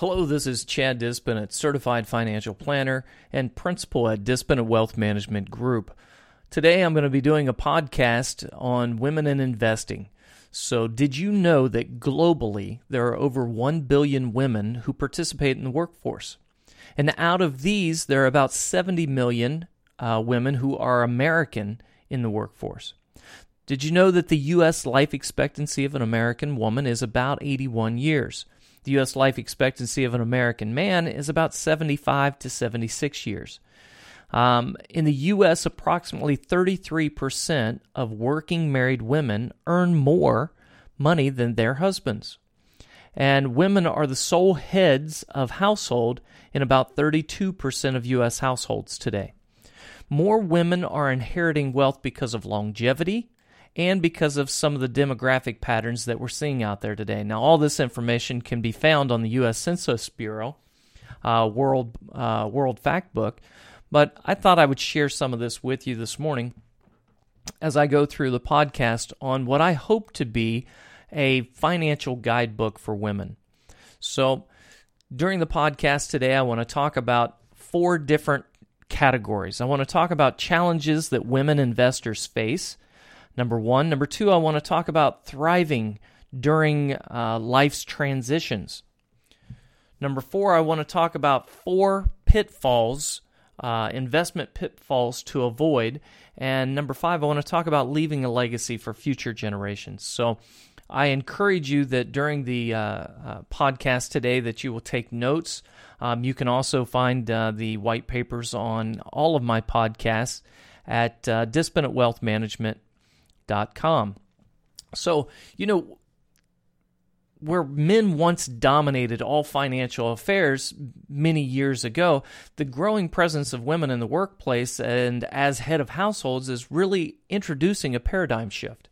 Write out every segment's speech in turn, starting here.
Hello, this is Chad Dispennett, certified financial planner and principal at Dispennett Wealth Management Group. Today I'm going to be doing a podcast on women in investing. So, did you know that globally there are over 1 billion women who participate in the workforce? And out of these, there are about 70 million uh, women who are American in the workforce. Did you know that the U.S. life expectancy of an American woman is about 81 years? The U.S. life expectancy of an American man is about 75 to 76 years. Um, in the U.S., approximately 33% of working married women earn more money than their husbands. And women are the sole heads of household in about 32% of U.S. households today. More women are inheriting wealth because of longevity, and because of some of the demographic patterns that we're seeing out there today. Now, all this information can be found on the U.S. Census Bureau uh, World uh, World Fact Book, but I thought I would share some of this with you this morning as I go through the podcast on what I hope to be a financial guidebook for women. So, during the podcast today, I want to talk about four different categories. I want to talk about challenges that women investors face number one. Number two, I want to talk about thriving during uh, life's transitions. Number four, I want to talk about four pitfalls, uh, investment pitfalls to avoid. And number five, I want to talk about leaving a legacy for future generations. So I encourage you that during the uh, uh, podcast today that you will take notes. Um, you can also find uh, the white papers on all of my podcasts at uh, Dispennett Wealth Management com. So, you know, where men once dominated all financial affairs many years ago, the growing presence of women in the workplace and as head of households is really introducing a paradigm shift.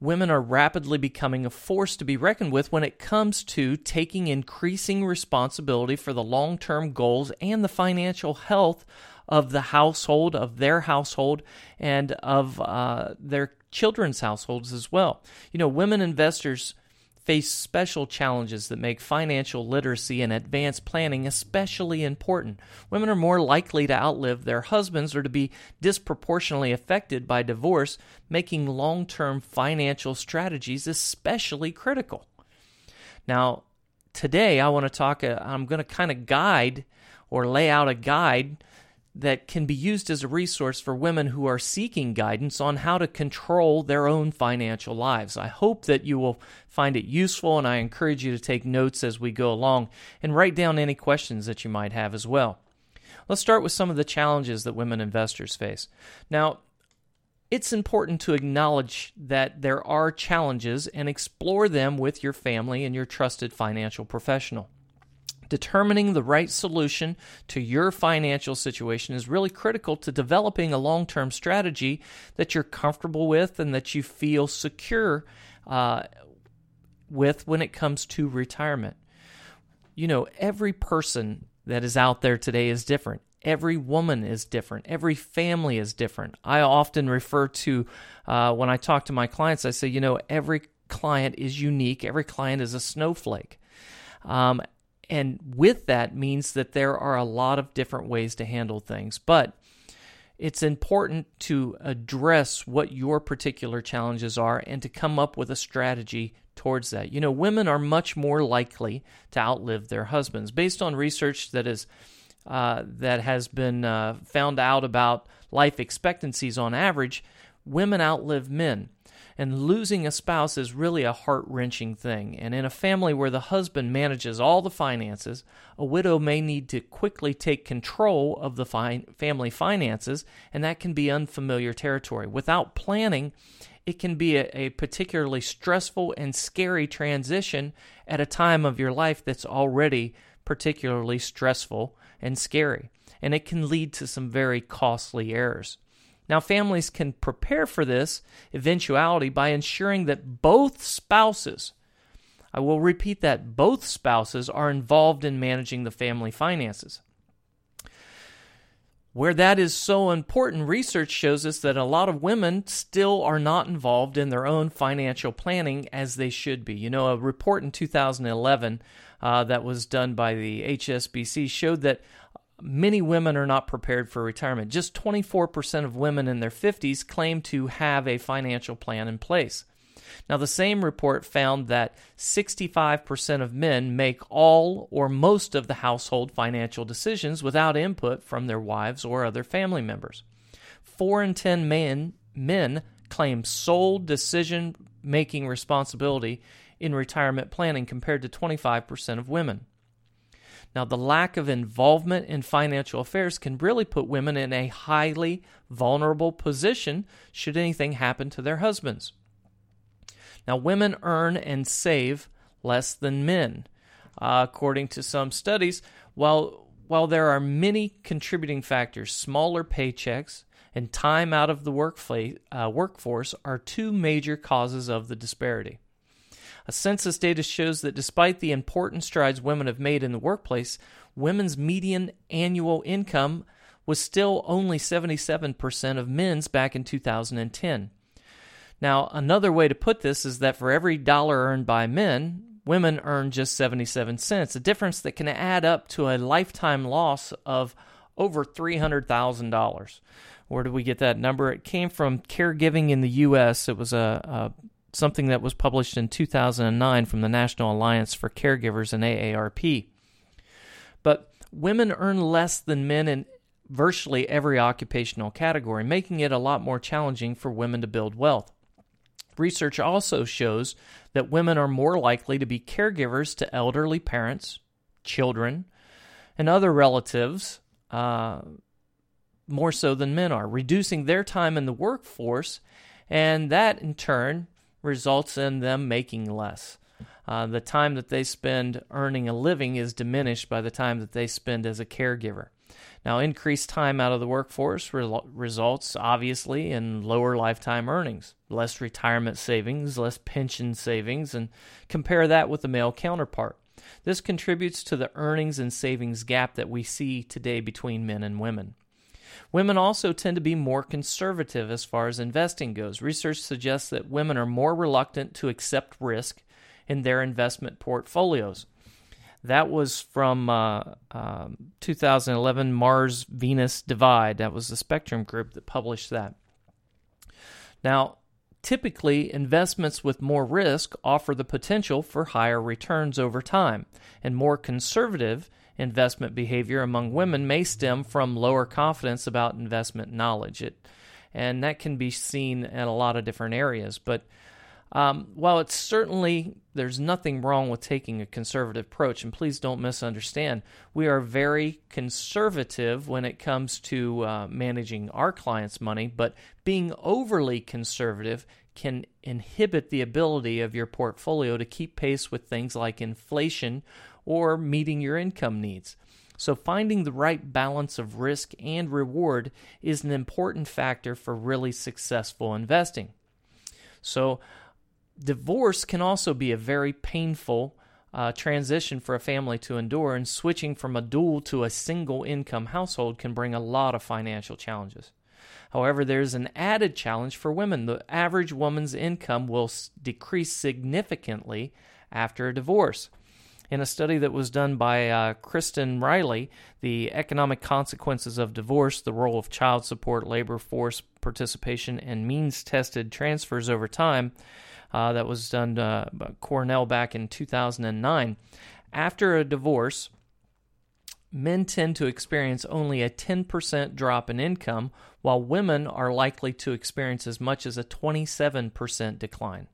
Women are rapidly becoming a force to be reckoned with when it comes to taking increasing responsibility for the long term goals and the financial health of the household, of their household, and of uh, their children's households as well. You know, women investors face special challenges that make financial literacy and advanced planning especially important. Women are more likely to outlive their husbands or to be disproportionately affected by divorce, making long term financial strategies especially critical. Now, today I want to talk, uh, I'm going to kind of guide or lay out a guide that can be used as a resource for women who are seeking guidance on how to control their own financial lives. I hope that you will find it useful, and I encourage you to take notes as we go along and write down any questions that you might have as well. Let's start with some of the challenges that women investors face. Now, it's important to acknowledge that there are challenges and explore them with your family and your trusted financial professional determining the right solution to your financial situation is really critical to developing a long term strategy that you're comfortable with and that you feel secure uh, with when it comes to retirement. You know, every person that is out there today is different. Every woman is different. Every family is different. I often refer to, uh, when I talk to my clients, I say, you know, every client is unique. Every client is a snowflake. Um, and with that means that there are a lot of different ways to handle things. But it's important to address what your particular challenges are and to come up with a strategy towards that. You know, women are much more likely to outlive their husbands based on research that is uh, that has been uh, found out about life expectancies on average. Women outlive men. And losing a spouse is really a heart wrenching thing. And in a family where the husband manages all the finances, a widow may need to quickly take control of the fi- family finances, and that can be unfamiliar territory. Without planning, it can be a, a, particularly stressful and scary transition at a time of your life that's already particularly stressful and scary. And it can lead to some very costly errors. Now, families can prepare for this eventuality by ensuring that both spouses, I will repeat that, both spouses are involved in managing the family finances. Where that is so important, research shows us that a lot of women still are not involved in their own financial planning as they should be. You know, a report in 2011 uh, that was done by the HSBC showed that many women are not prepared for retirement. Just 24% of women in their 50s claim to have a financial plan in place. Now, the same report found that 65% of men make all or most of the household financial decisions without input from their wives or other family members. Four in 10 men, men claim sole decision making responsibility in retirement planning compared to 25% of women. Now, the lack of involvement in financial affairs can really put women in a highly vulnerable position should anything happen to their husbands. Now, women earn and save less than men. Uh, according to some studies, while, while there are many contributing factors, smaller paychecks and time out of the workfla- uh, workforce are two major causes of the disparity. A census data shows that despite the important strides women have made in the workplace, women's median annual income was still only 77% of men's back in 2010. Now, another way to put this is that for every dollar earned by men, women earn just 77 cents, a difference that can add up to a lifetime loss of over $300,000. Where did we get that number? It came from Caregiving in the U.S. It was a, a something that was published in 2009 from the National Alliance for Caregivers and AARP. But women earn less than men in virtually every occupational category, making it a lot more challenging for women to build wealth. Research also shows that women are more likely to be caregivers to elderly parents, children, and other relatives uh, more so than men are, reducing their time in the workforce, and that in turn results in them making less. Uh, the time that they spend earning a living is diminished by the time that they spend as a caregiver. Now, increased time out of the workforce re- results obviously in lower lifetime earnings, less retirement savings, less pension savings, and compare that with the male counterpart. This contributes to the earnings and savings gap that we see today between men and women. Women also tend to be more conservative as far as investing goes. Research suggests that women are more reluctant to accept risk in their investment portfolios. That was from uh, um, 2011 Mars Venus Divide. That was the Spectrem Group that published that. Now, typically, investments with more risk offer the potential for higher returns over time, and more conservative investment behavior among women may stem from lower confidence about investment knowledge. It, and that can be seen in a lot of different areas. But um, while it's certainly there's nothing wrong with taking a conservative approach, and please don't misunderstand, we are very conservative when it comes to uh, managing our clients' money, but being overly conservative can inhibit the ability of your portfolio to keep pace with things like inflation or meeting your income needs. So, finding the right balance of risk and reward is an important factor for really successful investing. So, divorce can also be a very painful uh, transition for a family to endure, and switching from a dual to a single income household can bring a lot of financial challenges. However, there's an added challenge for women. The average woman's income will decrease significantly after a divorce in a study that was done by uh, Kristen Riley, the economic consequences of divorce, the role of child support, labor force participation, and means tested transfers over time, uh, that was done uh, by Cornell back in 2009. After a divorce, men tend to experience only a 10% drop in income, while women are likely to experience as much as a 27% decline.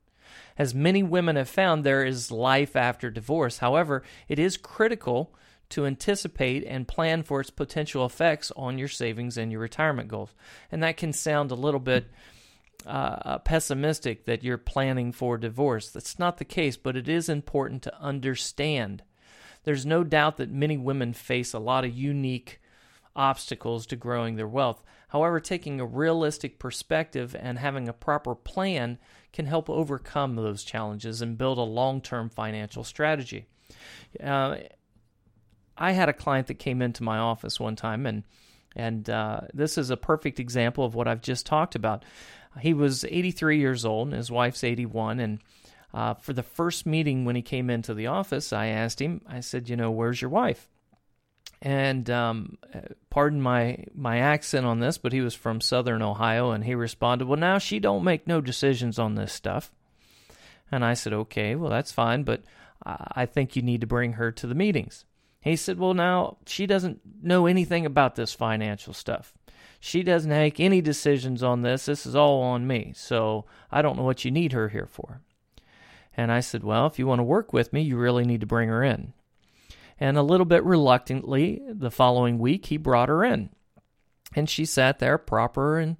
As many women have found, there is life after divorce. However, it is critical to anticipate and plan for its potential effects on your savings and your retirement goals. And that can sound a little bit uh, pessimistic that you're planning for divorce. That's not the case, but it is important to understand. There's no doubt that many women face a lot of unique obstacles to growing their wealth. However, taking a realistic perspective and having a proper plan can help overcome those challenges and build a long term financial strategy. Uh, I had a client that came into my office one time, and and uh, this is a perfect example of what I've just talked about. He was 83 years old, and his wife's 81, and uh, for the first meeting when he came into the office, I asked him, I said, you know, where's your wife? And um, pardon my my accent on this, but he was from Southern Ohio, and he responded, "Well, now she don't make no decisions on this stuff." And I said, "Okay, well that's fine, but I think you need to bring her to the meetings." He said, "Well, now she doesn't know anything about this financial stuff. She doesn't make any decisions on this. This is all on me. So I don't know what you need her here for." And I said, Well, if you want to work with me, you really need to bring her in. And a little bit reluctantly, the following week, he brought her in. And she sat there proper and,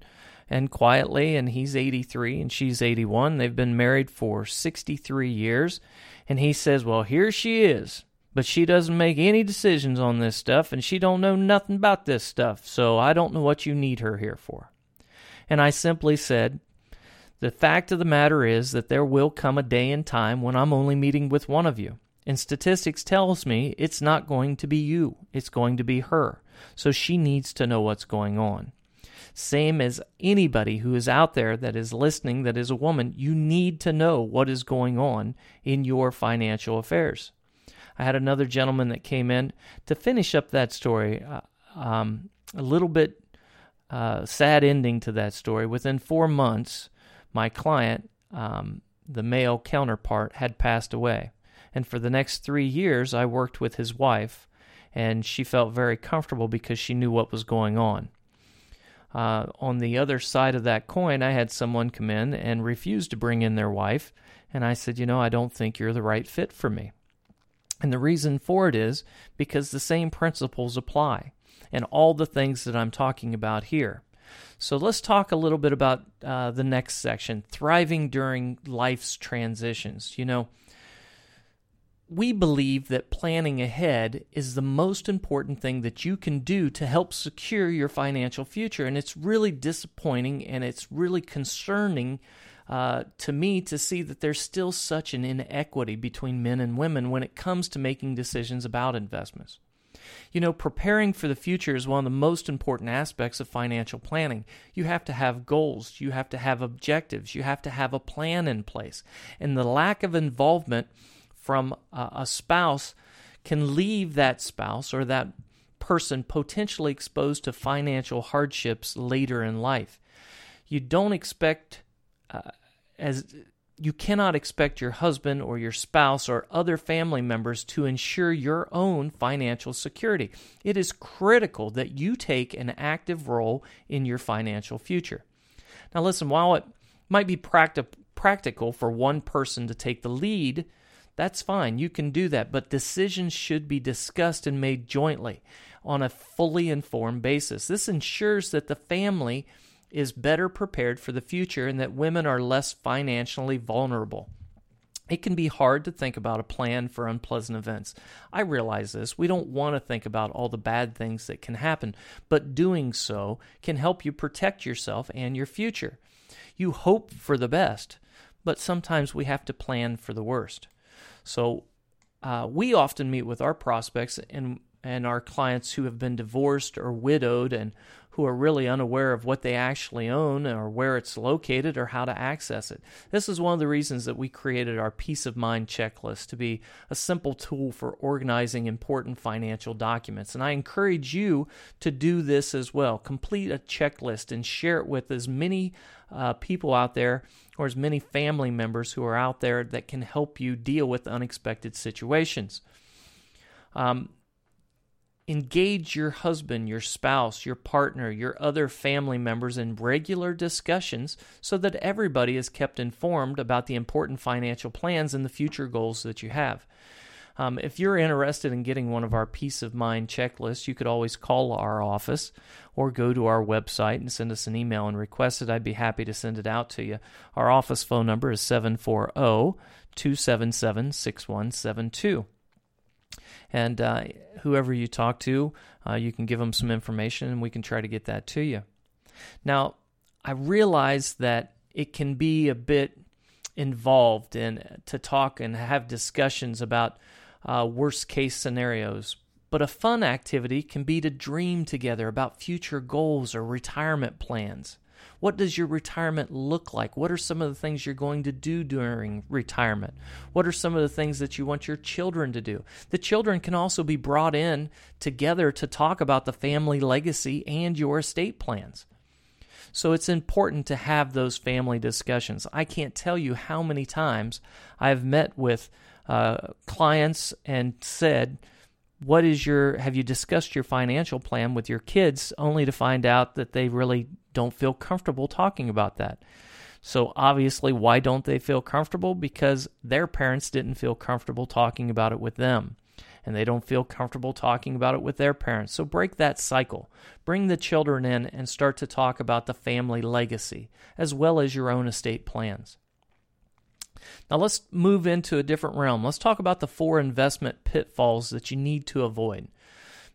and quietly, and he's 83 and she's 81. They've been married for 63 years. And he says, Well, here she is. But she doesn't make any decisions on this stuff, and she don't know nothing about this stuff, so I don't know what you need her here for. And I simply said, the fact of the matter is that there will come a day and time when I'm only meeting with one of you. And statistics tells me it's not going to be you, it's going to be her. So she needs to know what's going on. Same as anybody who is out there that is listening that is a woman, you need to know what is going on in your financial affairs. I had another gentleman that came in to finish up that story. Uh, um, a little bit uh, sad ending to that story. Within four months, my client, um, the male counterpart, had passed away. And for the next three years, I worked with his wife, and she felt very comfortable because she knew what was going on. Uh, on the other side of that coin, I had someone come in and refuse to bring in their wife, and I said, You know, I don't think you're the right fit for me. And the reason for it is because the same principles apply, and all the things that I'm talking about here. So let's talk a little bit about uh, the next section thriving during life's transitions. You know, we believe that planning ahead is the most important thing that you can do to help secure your financial future. And it's really disappointing and it's really concerning uh, to me to see that there's still such an inequity between men and women when it comes to making decisions about investments. You know, preparing for the future is one of the most important aspects of financial planning. You have to have goals, you have to have objectives, you have to have a plan in place. And the lack of involvement from a spouse can leave that spouse or that person potentially exposed to financial hardships later in life. You don't expect uh, as you cannot expect your husband or your spouse or other family members to ensure your own financial security. It is critical that you take an active role in your financial future. Now, listen, while it might be practi- practical for one person to take the lead, that's fine. You can do that, but decisions should be discussed and made jointly on a fully informed basis. This ensures that the family is better prepared for the future and that women are less financially vulnerable. It can be hard to think about a plan for unpleasant events. I realize this. We don't want to think about all the bad things that can happen, but doing so can help you protect yourself and your future. You hope for the best, but sometimes we have to plan for the worst. So, uh, we often meet with our prospects and and our clients who have been divorced or widowed and who are really unaware of what they actually own or where it's located or how to access it. This is one of the reasons that we created our peace of mind checklist to be a simple tool for organizing important financial documents. And I encourage you to do this as well. Complete a checklist and share it with as many uh, people out there or as many family members who are out there that can help you deal with unexpected situations. Um, Engage your husband, your spouse, your partner, your other family members in regular discussions so that everybody is kept informed about the important financial plans and the future goals that you have. Um, if you're interested in getting one of our peace of mind checklists, you could always call our office or go to our website and send us an email and request it. I'd be happy to send it out to you. Our office phone number is 740 277 6172. And uh, whoever you talk to, uh, you can give them some information and we can try to get that to you. Now, I realize that it can be a bit involved in to talk and have discussions about uh, worst case scenarios. But a fun activity can be to dream together about future goals or retirement plans. What does your retirement look like? What are some of the things you're going to do during retirement? What are some of the things that you want your children to do? The children can also be brought in together to talk about the family legacy and your estate plans. So it's important to have those family discussions. I can't tell you how many times I've met with uh, clients and said, what is your have you discussed your financial plan with your kids only to find out that they really don't feel comfortable talking about that? So obviously why don't they feel comfortable? Because their parents didn't feel comfortable talking about it with them and they don't feel comfortable talking about it with their parents. So break that cycle. Bring the children in and start to talk about the family legacy as well as your own estate plans now let's move into a different realm. Let's talk about the four investment pitfalls that you need to avoid.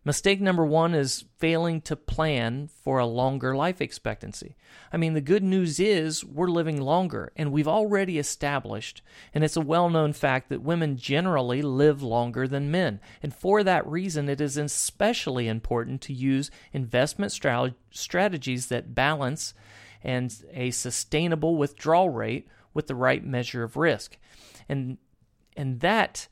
Mistake number one is failing to plan for a longer life expectancy. I mean, the good news is we're living longer, and we've already established, and it's a well known fact that women generally live longer than men. And for that reason, it is especially important to use investment strategies that balance and a sustainable withdrawal rate with the right measure of risk. And and that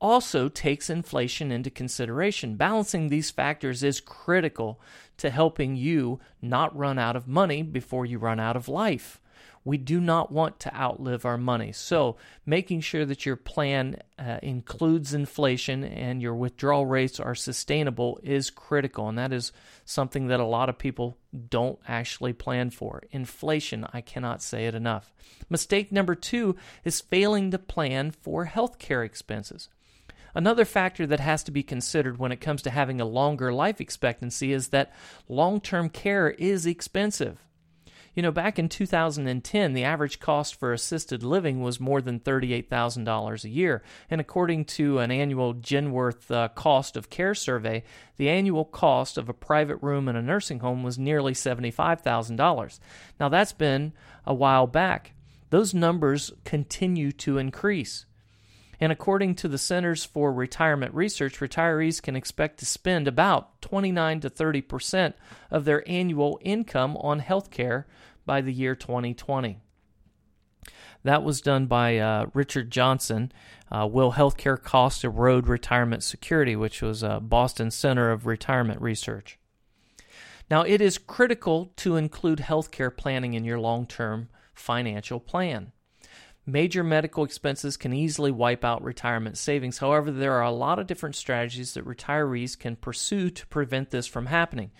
also takes inflation into consideration. Balancing these factors is critical to helping you not run out of money before you run out of life. We do not want to outlive our money. So, making sure that your plan uh, includes inflation and your withdrawal rates are sustainable is critical. And that is something that a lot of people don't actually plan for. Inflation, I cannot say it enough. Mistake number two is failing to plan for healthcare expenses. Another factor that has to be considered when it comes to having a longer life expectancy is that long term care is expensive. You know, back in 2010, the average cost for assisted living was more than $38,000 a year. And according to an annual Genworth uh, cost of care survey, the annual cost of a private room in a nursing home was nearly $75,000. Now, that's been a while back. Those numbers continue to increase. And according to the Centers for Retirement Research, retirees can expect to spend about 29 to 30 percent of their annual income on health care by the year 2020. That was done by uh, Richard Johnson. Uh, Will healthcare costs erode retirement security, which was a Boston Center of Retirement Research. Now, it is critical to include healthcare planning in your long term financial plan. Major medical expenses can easily wipe out retirement savings. However, there are a lot of different strategies that retirees can pursue to prevent this from happening.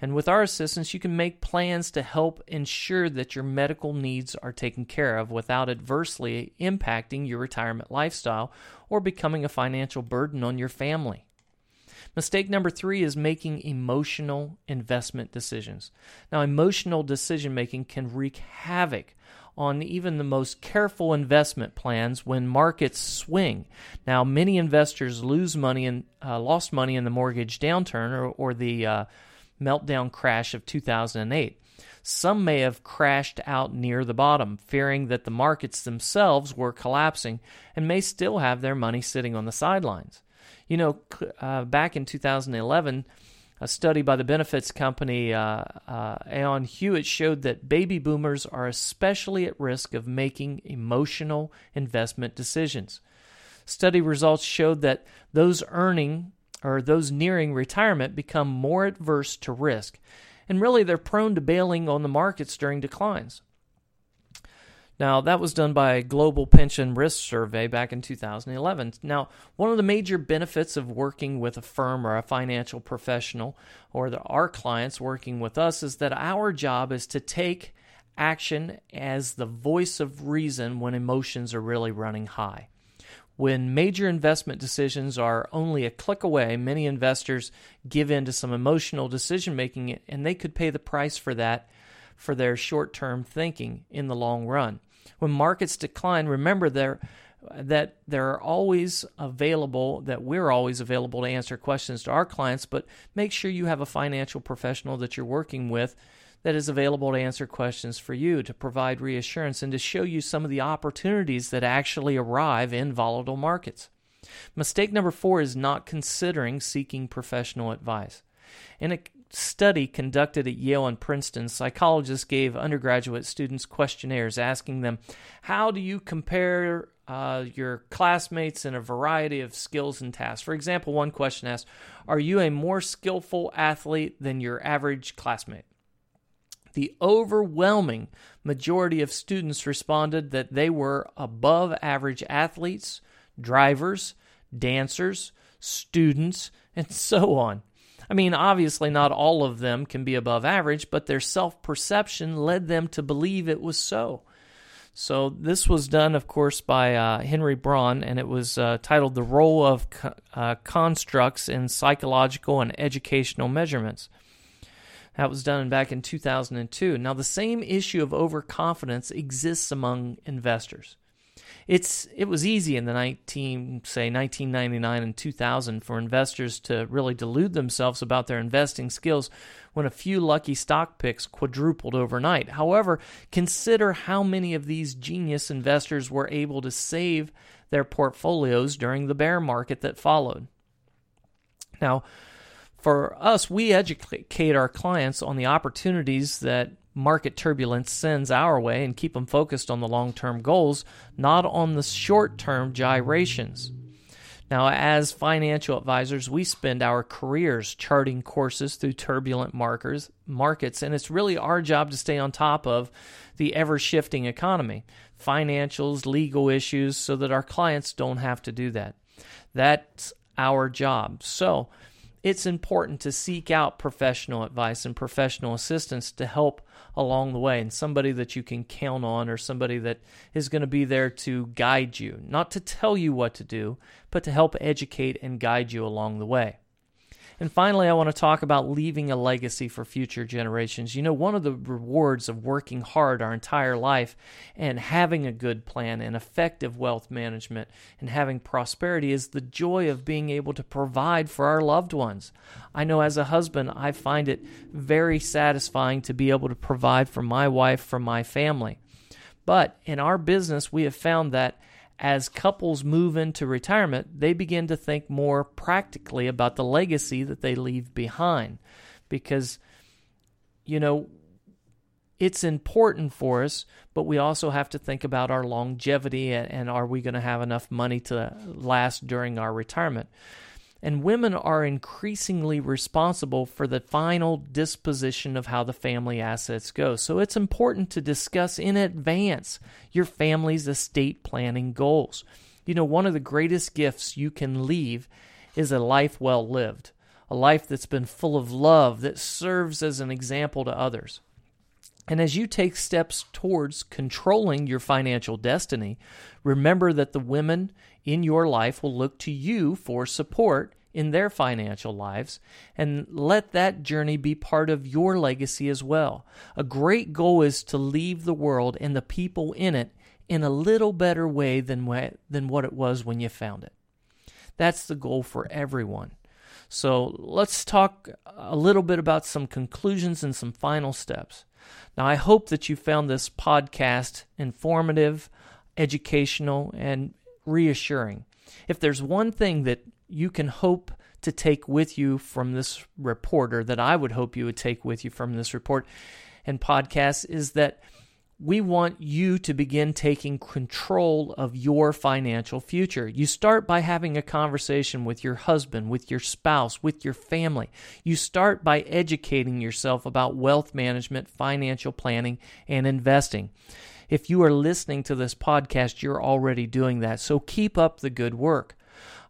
And with our assistance, you can make plans to help ensure that your medical needs are taken care of without adversely impacting your retirement lifestyle or becoming a financial burden on your family. Mistake number three is making emotional investment decisions. Now, emotional decision making can wreak havoc on even the most careful investment plans when markets swing. Now, many investors lose money and uh, lost money in the mortgage downturn or, or the uh, meltdown crash of 2008. Some may have crashed out near the bottom, fearing that the markets themselves were collapsing and may still have their money sitting on the sidelines. You know, uh, back in 2011, a study by the benefits company uh, uh, Aon Hewitt showed that baby boomers are especially at risk of making emotional investment decisions. Study results showed that those earning or those nearing retirement become more adverse to risk, and really they're prone to bailing on the markets during declines. Now, that was done by a Global Pension Risk Survey back in 2011. Now, one of the major benefits of working with a firm or a financial professional or the, our clients working with us is that our job is to take action as the voice of reason when emotions are really running high. When major investment decisions are only a click away, many investors give in to some emotional decision making and they could pay the price for that for their short term thinking in the long run. When markets decline, remember there that they're always available, that we're always available to answer questions to our clients, but make sure you have a financial professional that you're working with that is available to answer questions for you, to provide reassurance, and to show you some of the opportunities that actually arrive in volatile markets. Mistake number four is not considering seeking professional advice. And it, study conducted at Yale and Princeton, psychologists gave undergraduate students questionnaires asking them, How do you compare uh, your classmates in a variety of skills and tasks? For example, one question asked, Are you a more skillful athlete than your average classmate? The overwhelming majority of students responded that they were above average athletes, drivers, dancers, students, and so on. I mean, obviously, not all of them can be above average, but their self perception led them to believe it was so. So, this was done, of course, by uh, Henry Braun, and it was uh, titled The Role of Co- uh, Constructs in Psychological and Educational Measurements. That was done back in 2002. Now, the same issue of overconfidence exists among investors it's it was easy in the 19 say 1999 and 2000 for investors to really delude themselves about their investing skills when a few lucky stock picks quadrupled overnight. However, consider how many of these genius investors were able to save their portfolios during the bear market that followed. Now, for us, we educate our clients on the opportunities that market turbulence sends our way and keep them focused on the long term goals, not on the short term gyrations. Now, as financial advisors, we spend our careers charting courses through turbulent markers, markets, and it's really our job to stay on top of the ever shifting economy, financials, legal issues, so that our clients don't have to do that. That's our job. So, it's important to seek out professional advice and professional assistance to help along the way and somebody that you can count on or somebody that is going to be there to guide you, not to tell you what to do, but to help educate and guide you along the way. And finally, I want to talk about leaving a legacy for future generations. You know, one of the rewards of working hard our entire life and having a good plan and effective wealth management and having prosperity is the joy of being able to provide for our loved ones. I know as a husband, I find it very satisfying to be able to provide for my wife, for my family. But in our business, we have found that as couples move into retirement, they begin to think more practically about the legacy that they leave behind. Because, you know, it's important for us, but we also have to think about our longevity and, and are we going to have enough money to last during our retirement and women are increasingly responsible for the final disposition of how the family assets go. So it's important to discuss in advance your family's estate planning goals. You know, one of the greatest gifts you can leave is a life well lived, a life that's been full of love that serves as an example to others. And as you take steps towards controlling your financial destiny, remember that the women in your life will look to you for support in their financial lives, and let that journey be part of your legacy as well. A great goal is to leave the world and the people in it in a little better way than, than what it was when you found it. That's the goal for everyone. So let's talk a little bit about some conclusions and some final steps. Now, I hope that you found this podcast informative, educational, and reassuring. If there's one thing that you can hope to take with you from this report, or that I would hope you would take with you from this report and podcast, is that we want you to begin taking control of your financial future. You start by having a conversation with your husband, with your spouse, with your family. You start by educating yourself about wealth management, financial planning, and investing. If you are listening to this podcast, you're already doing that. So keep up the good work.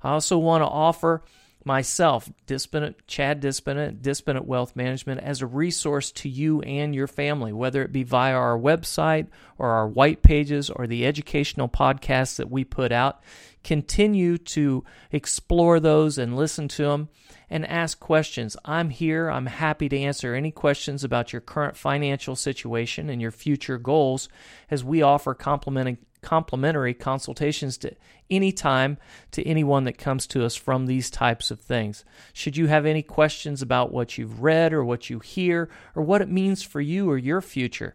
I also want to offer myself, Chad Dispennett, Dispennett Wealth Management, as a resource to you and your family, whether it be via our website or our white pages or the educational podcasts that we put out. Continue to explore those and listen to them and ask questions. I'm here. I'm happy to answer any questions about your current financial situation and your future goals as we offer complimentary consultations to any time to anyone that comes to us from these types of things. Should you have any questions about what you've read or what you hear or what it means for you or your future,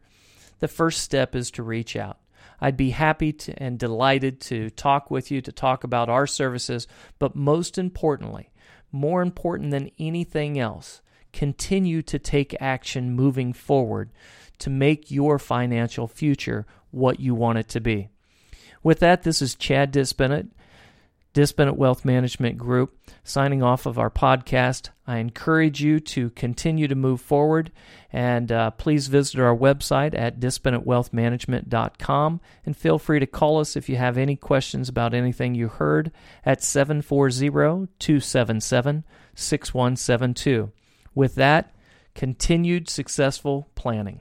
the first step is to reach out. I'd be happy to, and delighted to talk with you, to talk about our services, but most importantly, more important than anything else, continue to take action moving forward to make your financial future what you want it to be. With that, this is Chad Dispennett, Dispennett Wealth Management Group, signing off of our podcast. I encourage you to continue to move forward and uh, please visit our website at dispennettwealthmanagement.com and feel free to call us if you have any questions about anything you heard at 740 277 6172. With that, continued successful planning.